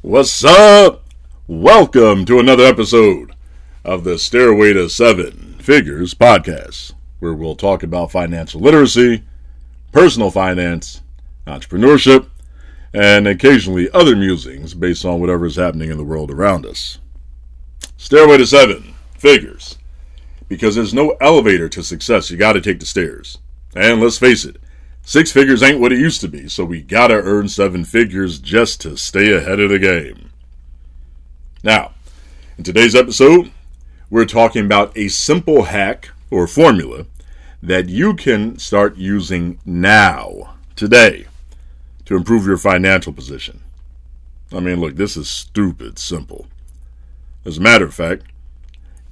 What's up? Welcome to another episode of the Stairway to Seven Figures podcast, where we'll talk about financial literacy, personal finance, entrepreneurship, and occasionally other musings based on whatever is happening in the world around us. Stairway to Seven Figures. Because there's no elevator to success, you gotta take the stairs. And let's face it, Six figures ain't what it used to be, so we gotta earn seven figures just to stay ahead of the game. Now, in today's episode, we're talking about a simple hack or formula that you can start using now, today, to improve your financial position. I mean, look, this is stupid simple. As a matter of fact,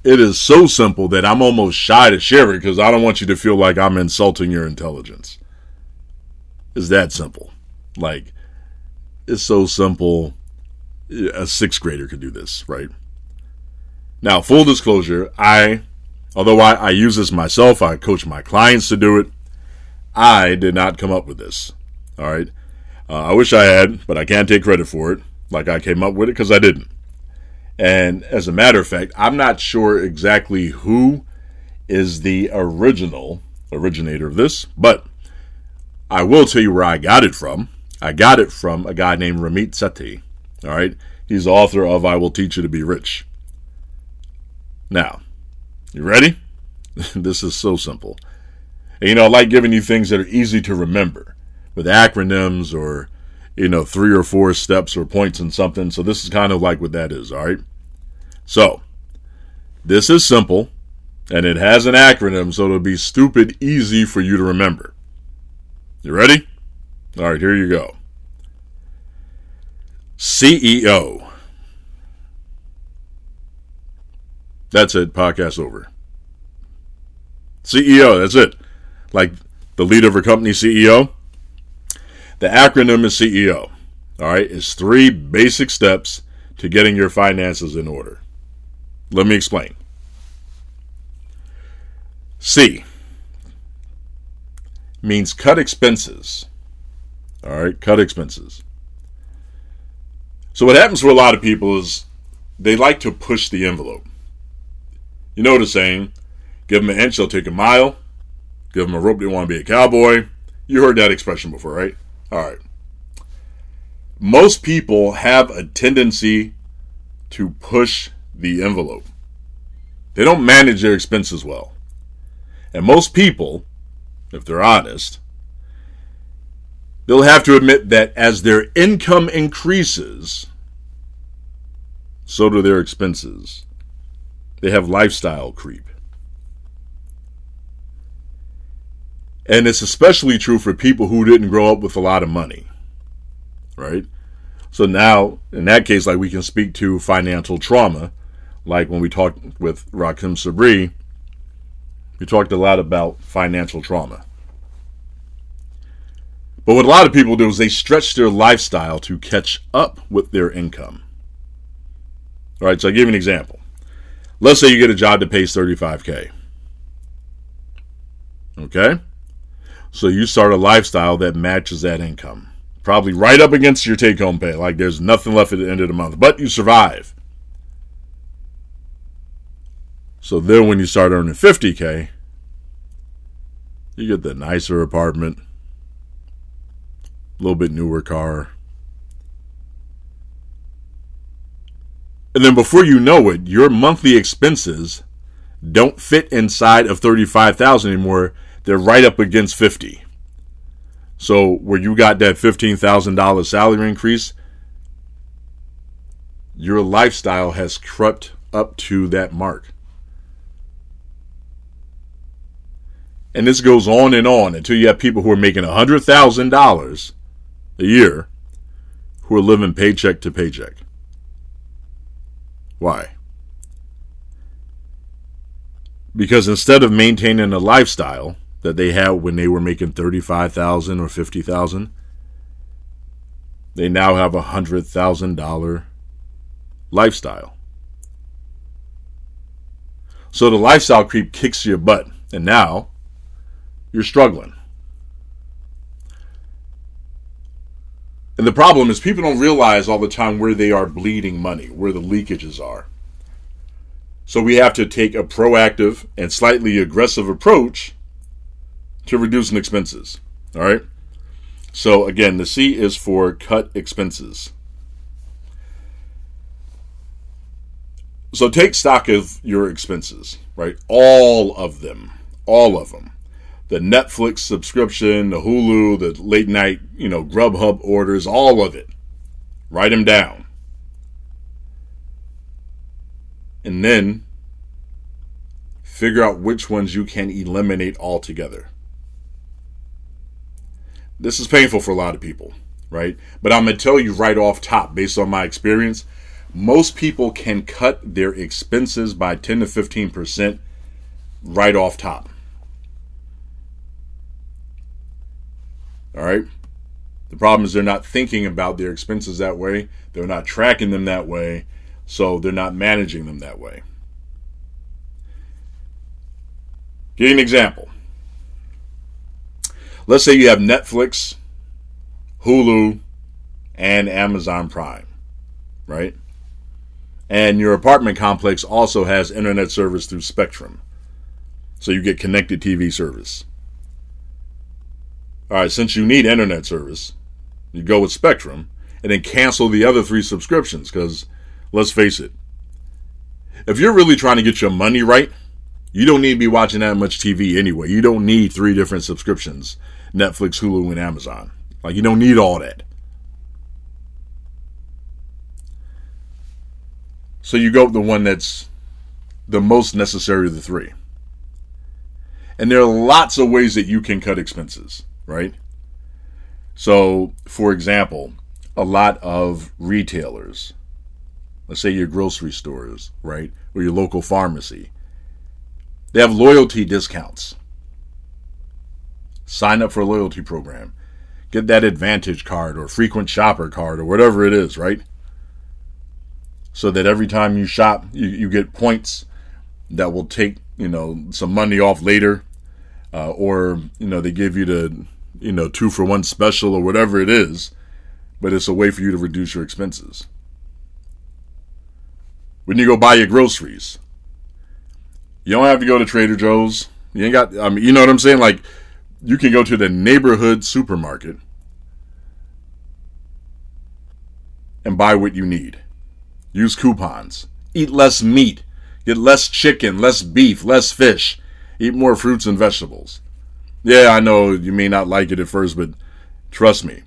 it is so simple that I'm almost shy to share it because I don't want you to feel like I'm insulting your intelligence. It's that simple. Like, it's so simple. A sixth grader could do this, right? Now, full disclosure, I, although I, I use this myself, I coach my clients to do it. I did not come up with this. All right. Uh, I wish I had, but I can't take credit for it. Like I came up with it because I didn't. And as a matter of fact, I'm not sure exactly who is the original originator of this, but I will tell you where I got it from. I got it from a guy named Ramit Sethi. All right. He's the author of I Will Teach You to Be Rich. Now, you ready? this is so simple. And, you know, I like giving you things that are easy to remember with acronyms or, you know, three or four steps or points in something. So this is kind of like what that is. All right. So this is simple and it has an acronym. So it'll be stupid easy for you to remember. You ready? All right, here you go. CEO. That's it. Podcast over. CEO, that's it. Like the leader of a company CEO. The acronym is CEO. All right, it's three basic steps to getting your finances in order. Let me explain. C means cut expenses. All right, cut expenses. So what happens for a lot of people is they like to push the envelope. You know the saying, give them an inch, they'll take a mile. Give them a rope, they want to be a cowboy. You heard that expression before, right? All right. Most people have a tendency to push the envelope. They don't manage their expenses well. And most people if they're honest, they'll have to admit that as their income increases, so do their expenses. They have lifestyle creep. And it's especially true for people who didn't grow up with a lot of money. Right? So now, in that case, like we can speak to financial trauma, like when we talked with Rakim Sabri we talked a lot about financial trauma. But what a lot of people do is they stretch their lifestyle to catch up with their income. All right, so I'll give you an example. Let's say you get a job that pays 35K. Okay? So you start a lifestyle that matches that income. Probably right up against your take home pay. Like there's nothing left at the end of the month, but you survive. So then when you start earning 50K, you get the nicer apartment, little bit newer car. And then before you know it, your monthly expenses don't fit inside of 35,000 anymore. They're right up against 50. So where you got that $15,000 salary increase, your lifestyle has crept up to that mark. And this goes on and on until you have people who are making $100,000 a year who are living paycheck to paycheck. Why? Because instead of maintaining a lifestyle that they had when they were making 35,000 or 50,000, they now have a $100,000 lifestyle. So the lifestyle creep kicks your butt. And now you're struggling. And the problem is people don't realize all the time where they are bleeding money, where the leakages are. So we have to take a proactive and slightly aggressive approach to reducing expenses. All right. So again, the C is for cut expenses. So take stock of your expenses, right? All of them. All of them. The Netflix subscription, the Hulu, the late night, you know, Grubhub orders, all of it. Write them down. And then figure out which ones you can eliminate altogether. This is painful for a lot of people, right? But I'm going to tell you right off top, based on my experience, most people can cut their expenses by 10 to 15% right off top. All right? The problem is they're not thinking about their expenses that way, they're not tracking them that way, so they're not managing them that way. Give you an example. Let's say you have Netflix, Hulu, and Amazon Prime, right? And your apartment complex also has internet service through Spectrum. So you get connected TV service. All right, since you need internet service, you go with Spectrum and then cancel the other three subscriptions because let's face it, if you're really trying to get your money right, you don't need to be watching that much TV anyway. You don't need three different subscriptions Netflix, Hulu, and Amazon. Like, you don't need all that. So you go with the one that's the most necessary of the three. And there are lots of ways that you can cut expenses, right? So, for example, a lot of retailers, let's say your grocery stores, right, or your local pharmacy, they have loyalty discounts. Sign up for a loyalty program. Get that Advantage card or frequent shopper card or whatever it is, right? so that every time you shop, you, you get points that will take you know some money off later, uh, or you know they give you the you know two for one special or whatever it is, but it's a way for you to reduce your expenses. When you go buy your groceries, you don't have to go to Trader Joe's. You ain't got. I mean, you know what I'm saying? Like, you can go to the neighborhood supermarket and buy what you need. Use coupons. Eat less meat. Get less chicken, less beef, less fish. Eat more fruits and vegetables. Yeah, I know you may not like it at first, but trust me,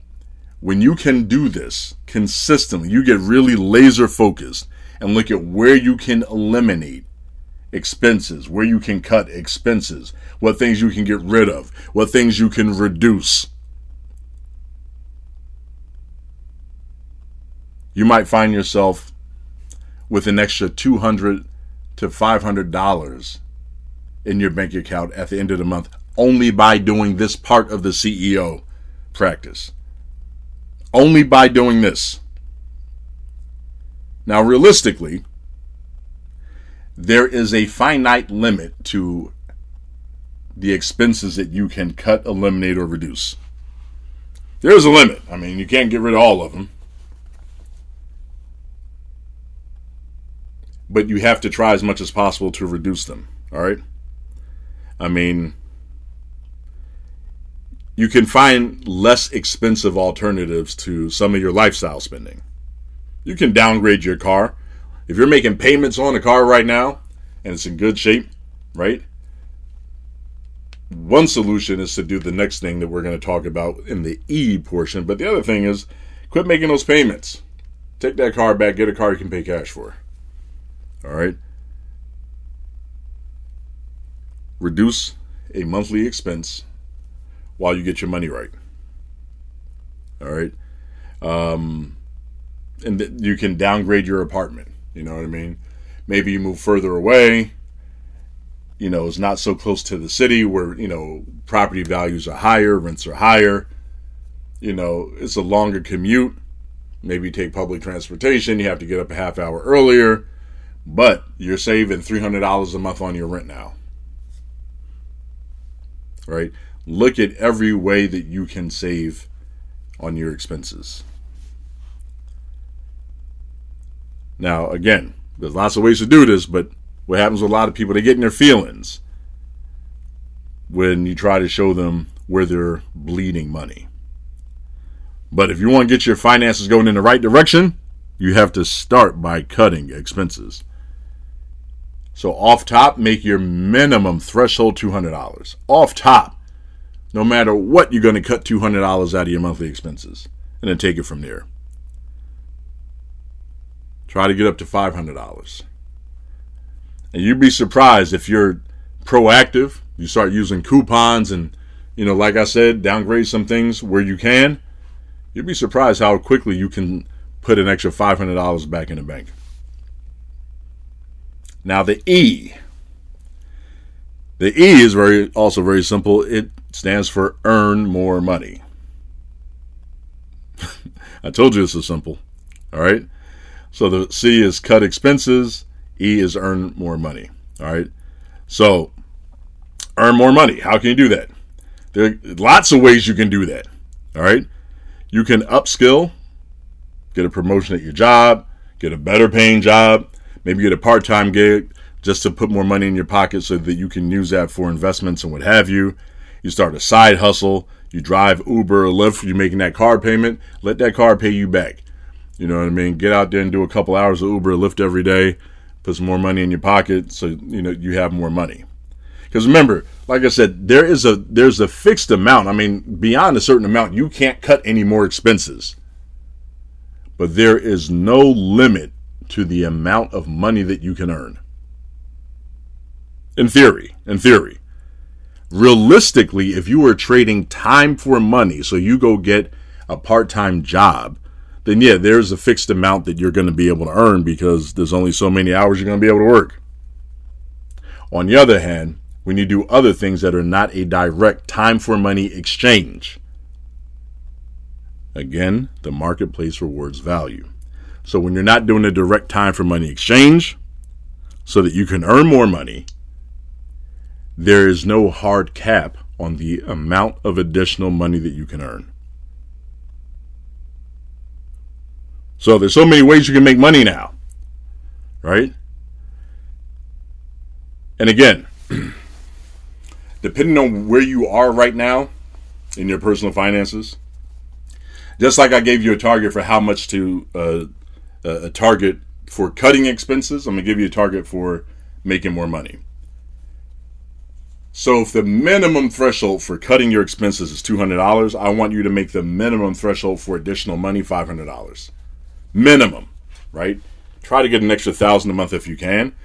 when you can do this consistently, you get really laser focused and look at where you can eliminate expenses, where you can cut expenses, what things you can get rid of, what things you can reduce. You might find yourself with an extra 200 to 500 dollars in your bank account at the end of the month only by doing this part of the CEO practice. Only by doing this. Now, realistically, there is a finite limit to the expenses that you can cut, eliminate, or reduce. There's a limit. I mean, you can't get rid of all of them. but you have to try as much as possible to reduce them. All right. I mean, you can find less expensive alternatives to some of your lifestyle spending. You can downgrade your car. If you're making payments on a car right now and it's in good shape, right? One solution is to do the next thing that we're going to talk about in the E portion. But the other thing is quit making those payments. Take that car back, get a car you can pay cash for. All right. Reduce a monthly expense while you get your money right. All right. Um, and th- you can downgrade your apartment. You know what I mean? Maybe you move further away. You know, it's not so close to the city where, you know, property values are higher, rents are higher. You know, it's a longer commute. Maybe take public transportation. You have to get up a half hour earlier but you're saving $300 a month on your rent now. Right? look at every way that you can save on your expenses. Now, again, there's lots of ways to do this, but what happens with a lot of people, they get in their feelings when you try to show them where they're bleeding money. But if you want to get your finances going in the right direction, you have to start by cutting expenses. So, off top, make your minimum threshold $200. Off top no matter what, you're going to cut $200 out of your monthly expenses and then take it from there. Try to get up to $500. And you'd be surprised if you're proactive, you start using coupons and, you know, like I said, downgrade some things where you can. You'd be surprised how quickly you can put an extra $500 back in the bank. Now, the E. The E is very also very simple. It stands for earn more money. I told you this is simple. All right. So the C is cut expenses, E is earn more money. All right. So earn more money. How can you do that? There are lots of ways you can do that. All right. You can upskill, get a promotion at your job, get a better paying job, maybe get a part time gig just to put more money in your pocket so that you can use that for investments and what have you. You start a side hustle, you drive Uber or Lyft, you're making that car payment, let that car pay you back. You know what I mean? Get out there and do a couple hours of Uber or Lyft every day, put some more money in your pocket so you know you have more money. Because remember, like I said, there is a there's a fixed amount. I mean, beyond a certain amount, you can't cut any more expenses. But there is no limit to the amount of money that you can earn. In theory, in theory. Realistically, if you are trading time for money, so you go get a part-time job then yeah, there's a fixed amount that you're going to be able to earn because there's only so many hours you're going to be able to work. On the other hand, when you do other things that are not a direct time for money exchange, again, the marketplace rewards value. So when you're not doing a direct time for money exchange so that you can earn more money, there is no hard cap on the amount of additional money that you can earn. So there's so many ways you can make money now. Right? And again, depending on where you are right now in your personal finances, just like I gave you a target for how much to uh, uh a target for cutting expenses, I'm to give you a target for making more money. So if the minimum threshold for cutting your expenses is $200, I want you to make the minimum threshold for additional money $500 minimum, right? Try to get an extra thousand a month if you can.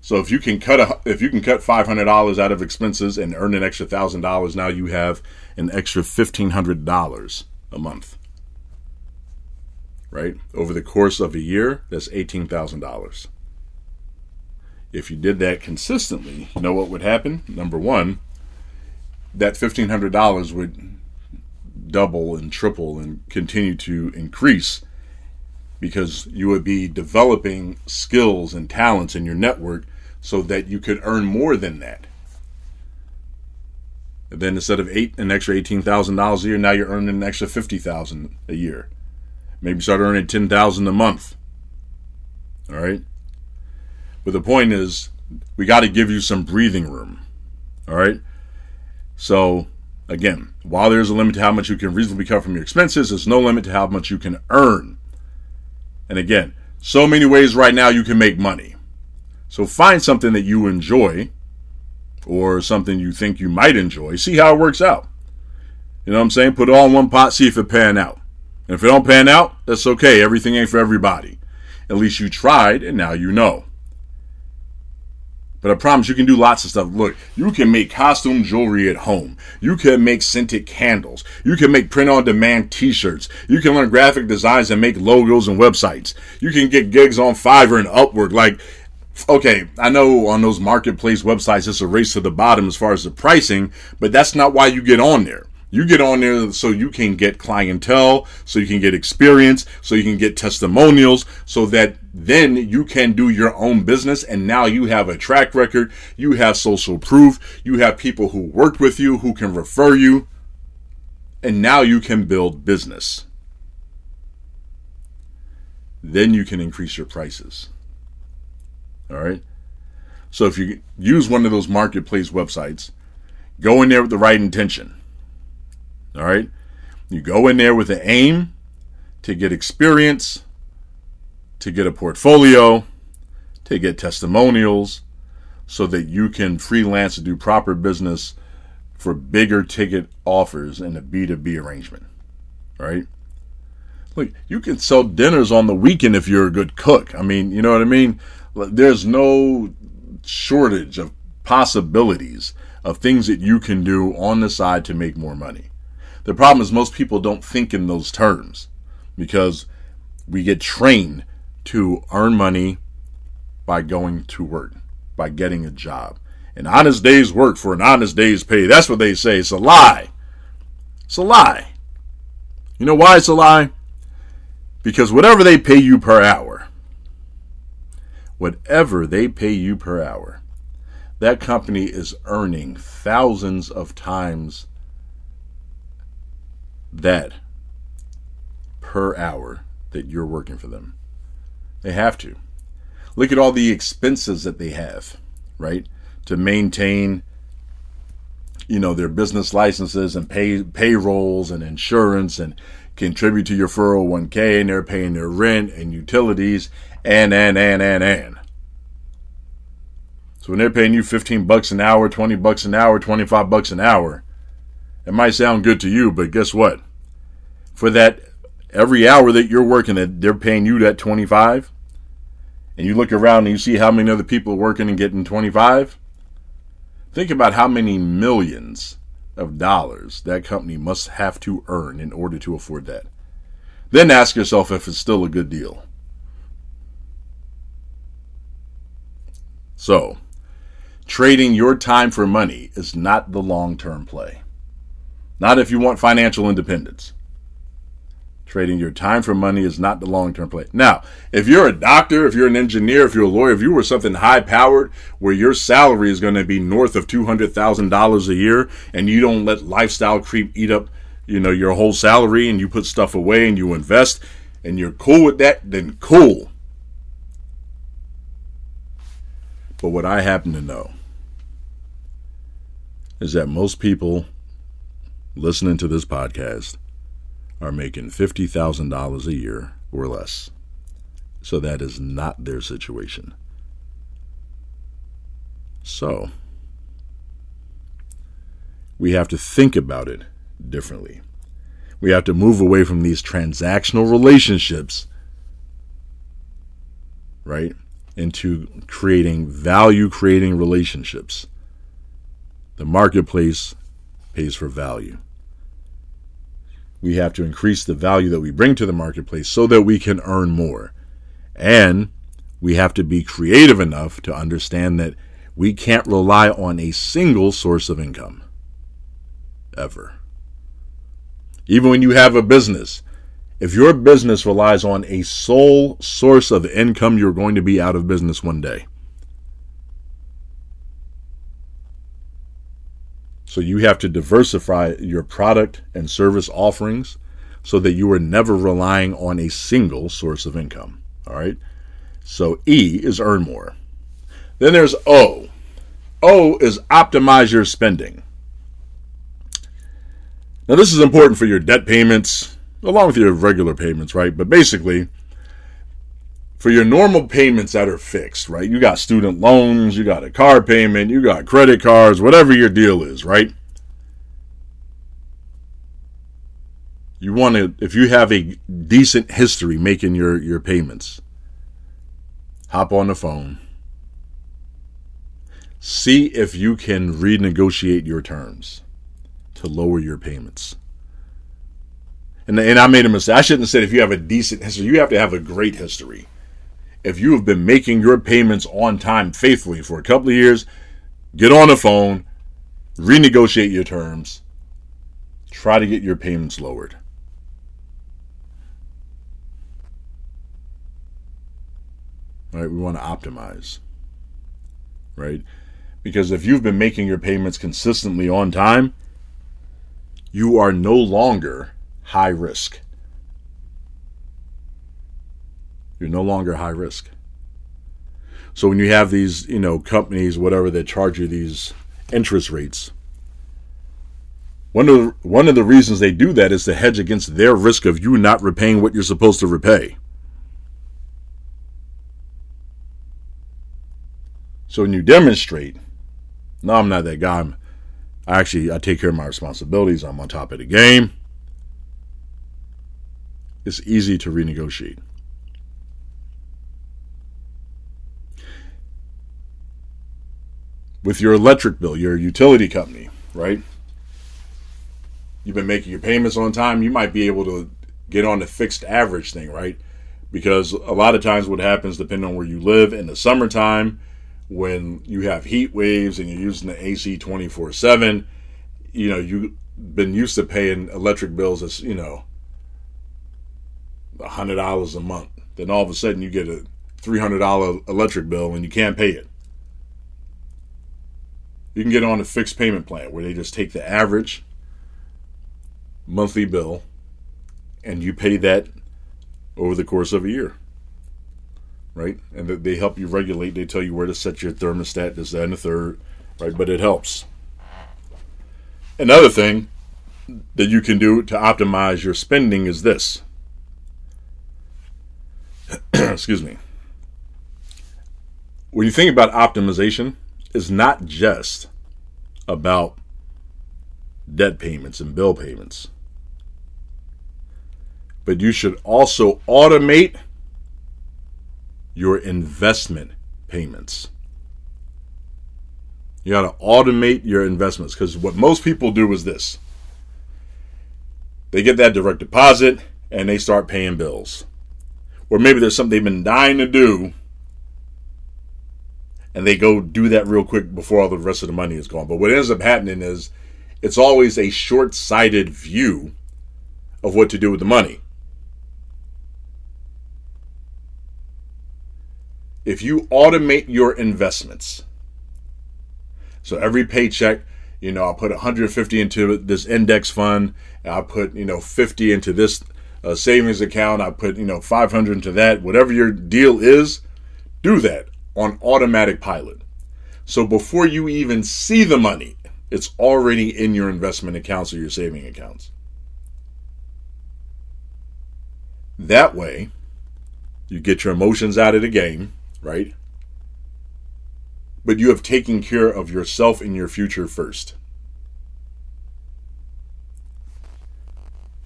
So if you can cut a, if you can cut five hundred dollars out of expenses and earn an extra thousand dollars, now you have an extra fifteen hundred dollars a month. Right over the course of a year, that's eighteen thousand dollars. If you did that consistently, you know what would happen? Number one, that fifteen hundred dollars would double and triple and continue to increase because you would be developing skills and talents in your network so that you could earn more than that. And then instead of eight an extra eighteen thousand dollars a year, now you're earning an extra fifty thousand a year. Maybe start earning ten thousand a month. All right. But the point is, we got to give you some breathing room. All right. So again, while there's a limit to how much you can reasonably cut from your expenses, there's no limit to how much you can earn. And again, so many ways right now you can make money. So find something that you enjoy or something you think you might enjoy. See how it works out. You know what I'm saying? Put it all in one pot, see if it pan out. And if it don't pan out, that's okay. Everything ain't for everybody. At least you tried and now you know. But I promise you can do lots of stuff. Look, you can make costume jewelry at home. You can make scented candles. You can make print on demand t shirts. You can learn graphic designs and make logos and websites. You can get gigs on Fiverr and Upwork. Like, okay, I know on those marketplace websites it's a race to the bottom as far as the pricing, but that's not why you get on there. You get on there so you can get clientele, so you can get experience, so you can get testimonials, so that then you can do your own business. And now you have a track record, you have social proof, you have people who worked with you who can refer you, and now you can build business. then you can increase your prices. All right. So if you use one of those marketplace websites, go in there with the right intention. All right. You go in there with the aim to get experience, to get a portfolio, to get testimonials, so that you can freelance and do proper business for bigger ticket offers in a B2B arrangement. Right? Look, you can sell dinners on the weekend if you're a good cook. I mean, you know what I mean? There's no shortage of possibilities of things that you can do on the side to make more money. The problem is most people don't think in those terms because we get trained to earn money by going to work, by getting a job. An honest day's work for an honest day's pay. That's what they say. It's a lie. It's a lie. You know why it's a lie? Because whatever they pay you per hour, whatever they pay you per hour, that company is earning thousands of times that per hour that you're working for them. They have to. Look at all the expenses that they have, right? To maintain you know their business licenses and pay payrolls and insurance and contribute to your 401k and they're paying their rent and utilities and and and and and so when they're paying you 15 bucks an hour 20 bucks an hour 25 bucks an hour it might sound good to you but guess what? For that every hour that you're working that they're paying you that 25 and you look around and you see how many other people are working and getting 25 think about how many millions of dollars that company must have to earn in order to afford that. Then ask yourself if it's still a good deal. So trading your time for money is not the long-term play not if you want financial independence Trading your time for money is not the long term play. Now, if you're a doctor, if you're an engineer, if you're a lawyer, if you were something high powered where your salary is going to be north of $200,000 a year and you don't let lifestyle creep eat up, you know, your whole salary and you put stuff away and you invest and you're cool with that, then cool. But what I happen to know is that most people listening to this podcast are making $50,000 a year or less. So that is not their situation. So, we have to think about it differently. We have to move away from these transactional relationships, right, into creating value creating relationships. The marketplace pays for value we have to increase the value that we bring to the marketplace so that we can earn more. And we have to be creative enough to understand that we can't rely on a single source of income. Ever. Even when you have a business, if your business relies on a sole source of income, you're going to be out of business one day. So you have to diversify your product and service offerings so that you are never relying on a single source of income. All right. So E is earn more. Then there's O. O is optimize your spending. Now, this is important for your debt payments, along with your regular payments, right? But basically, for your normal payments that are fixed, right? You got student loans, you got a car payment, you got credit cards, whatever your deal is, right? You want to, if you have a decent history making your, your payments, hop on the phone. See if you can renegotiate your terms to lower your payments. And, and I made a mistake. I shouldn't have said if you have a decent history. You have to have a great history if you have been making your payments on time faithfully for a couple of years, get on the phone, renegotiate your terms, try to get your payments lowered. Right? We want to optimize. Right? Because if you've been making your payments consistently on time, you are no longer high risk. You're no longer high risk. So when you have these, you know, companies, whatever, that charge you these interest rates, one of the, one of the reasons they do that is to hedge against their risk of you not repaying what you're supposed to repay. So when you demonstrate, no, I'm not that guy. I'm, I actually I take care of my responsibilities. I'm on top of the game. It's easy to renegotiate. With your electric bill, your utility company, right? You've been making your payments on time, you might be able to get on the fixed average thing, right? Because a lot of times what happens depending on where you live in the summertime, when you have heat waves and you're using the AC 24 7, you know, you've been used to paying electric bills as, you know, $100 a month. Then all of a sudden you get a $300 electric bill and you can't pay it. You can get on a fixed payment plan where they just take the average monthly bill and you pay that over the course of a year right? And they help you regulate. They tell you where to set your thermostat, this, that, and the third, right? But it helps. Another thing that you can do to optimize your spending is this. Excuse me. When you think about optimization, it's not just about debt payments and bill payments. But you should also automate your investment payments. You got to automate your investments because what most people do is this they get that direct deposit and they start paying bills. Or maybe there's something they've been dying to do and they go do that real quick before all the rest of the money is gone. But what ends up happening is it's always a short sighted view of what to do with the money. if you automate your investments, so every paycheck, you know, I'll put 150 into this index fund, and I'll put, you know, 50 into this uh, savings account, I put, you know, 500 into that, whatever your deal is, do that on automatic pilot. So before you even see the money, it's already in your investment accounts or your saving accounts. That way, you get your emotions out of the game right? But you have taken care of yourself and your future first.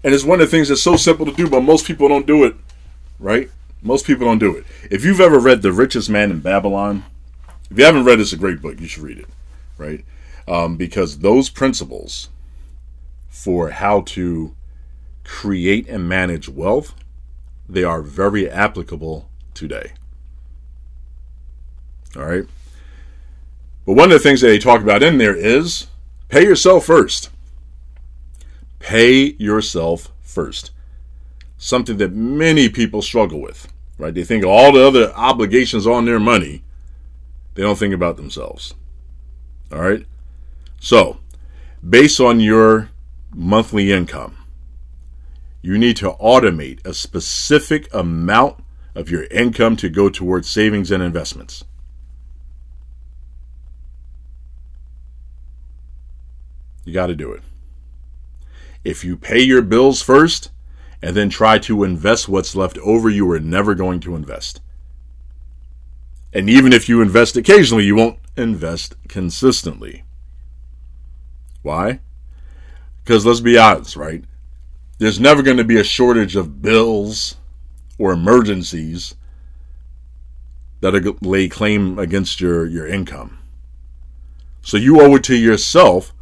And it's one of the things that's so simple to do, but most people don't do it, right? Most people don't do it. If you've ever read The Richest Man in Babylon, if you haven't read it, it's a great book. You should read it, right? Um, because those principles for how to create and manage wealth, they are very applicable today. All right. But one of the things that they talk about in there is pay yourself first. Pay yourself first. Something that many people struggle with, right? They think all the other obligations on their money, they don't think about themselves. All right. So, based on your monthly income, you need to automate a specific amount of your income to go towards savings and investments. You got to do it. If you pay your bills first and then try to invest what's left over, you are never going to invest. And even if you invest occasionally, you won't invest consistently. Why? Because let's be honest, right? There's never going to be a shortage of bills or emergencies that lay claim against your, your income. So you owe it to yourself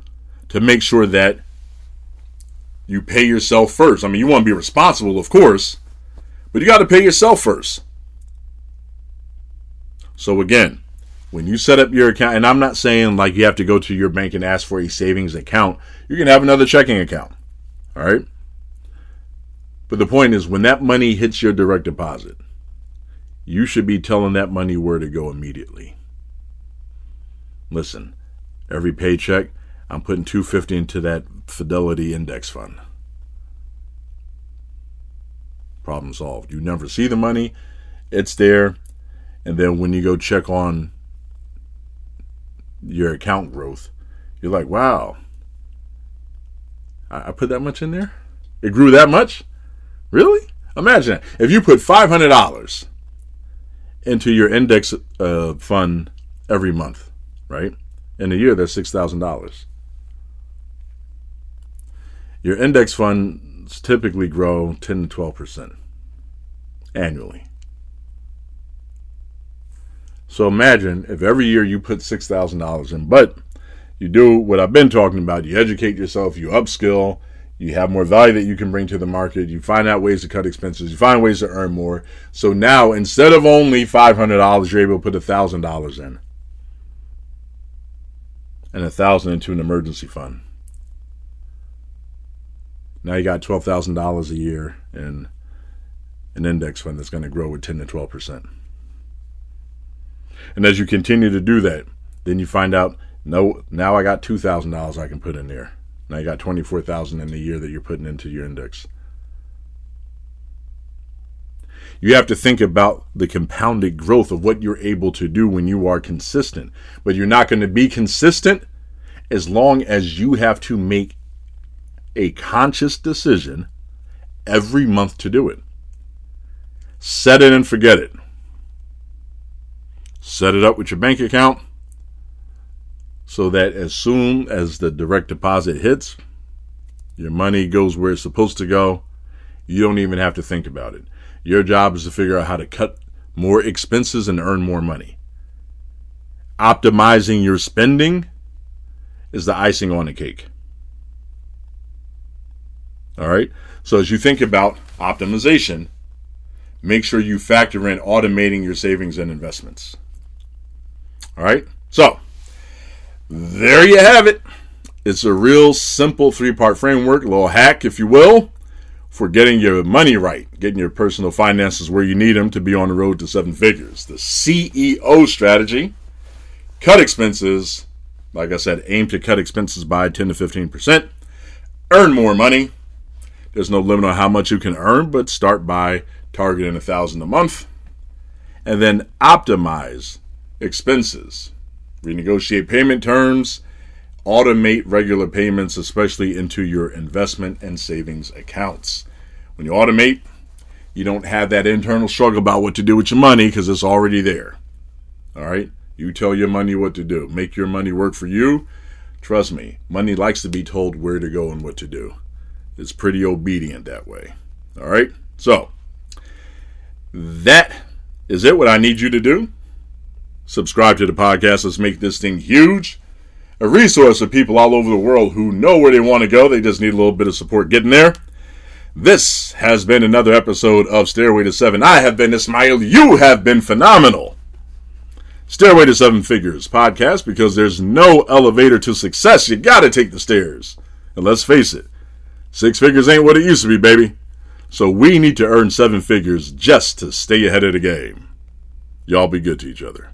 to make sure that you pay yourself first. I mean, you want to be responsible, of course, but you got to pay yourself first. So, again, when you set up your account, and I'm not saying like you have to go to your bank and ask for a savings account, you can have another checking account. All right. But the point is, when that money hits your direct deposit, you should be telling that money where to go immediately. Listen, every paycheck, I'm putting 250 into that Fidelity index fund. Problem solved. You never see the money. it's there. And then when you go check on your account growth, you're like, wow, I, put that much in there? It grew that much? Really? Imagine that. If you put $500 into your index uh, fund every month, right? In a year, that's $6,000. Your index funds typically grow 10 to 12% annually. So imagine if every year you put $6,000 in, but you do what I've been talking about. You educate yourself, you upskill, you have more value that you can bring to the market, you find out ways to cut expenses, you find ways to earn more. So now instead of only $500, you're able to put $1,000 in and a thousand into an emergency fund. Now you got twelve thousand dollars a year in an index fund that's going to grow with ten to twelve percent. And as you continue to do that, then you find out no now I got two thousand dollars I can put in there. Now you got twenty four thousand in the year that you're putting into your index. You have to think about the compounded growth of what you're able to do when you are consistent. But you're not going to be consistent as long as you have to make a conscious decision every month to do it. Set it and forget it. Set it up with your bank account so that as soon as the direct deposit hits, your money goes where it's supposed to go. You don't even have to think about it. Your job is to figure out how to cut more expenses and earn more money. Optimizing your spending is the icing on the cake. All right. So as you think about optimization, make sure you factor in automating your savings and investments. All right. So there you have it. It's a real simple three part framework, a little hack, if you will, for getting your money right, getting your personal finances where you need them to be on the road to seven figures. The CEO strategy cut expenses. Like I said, aim to cut expenses by 10 to 15%. Earn more money. There's no limit on how much you can earn, but start by targeting a thousand a month. And then optimize expenses. Renegotiate payment terms automate regular payments, especially into your investment and savings accounts. When you automate, you don't have that internal struggle about what to do with your money because it's already there. All right? You tell your money what to do. Make your money work for you. Trust me, money likes to be told where to go and what to do. It's pretty obedient that way. All right? So, that is it. What I need you to do subscribe to the podcast. Let's make this thing huge a resource for people all over the world who know where they want to go. They just need a little bit of support getting there. This has been another episode of Stairway to Seven. I have been Ismail. You have been phenomenal. Stairway to Seven Figures podcast because there's no elevator to success. You got to take the stairs. And let's face it, six figures ain't what it used to be, baby. So we need to earn seven figures just to stay ahead of the game. Y'all be good to each other.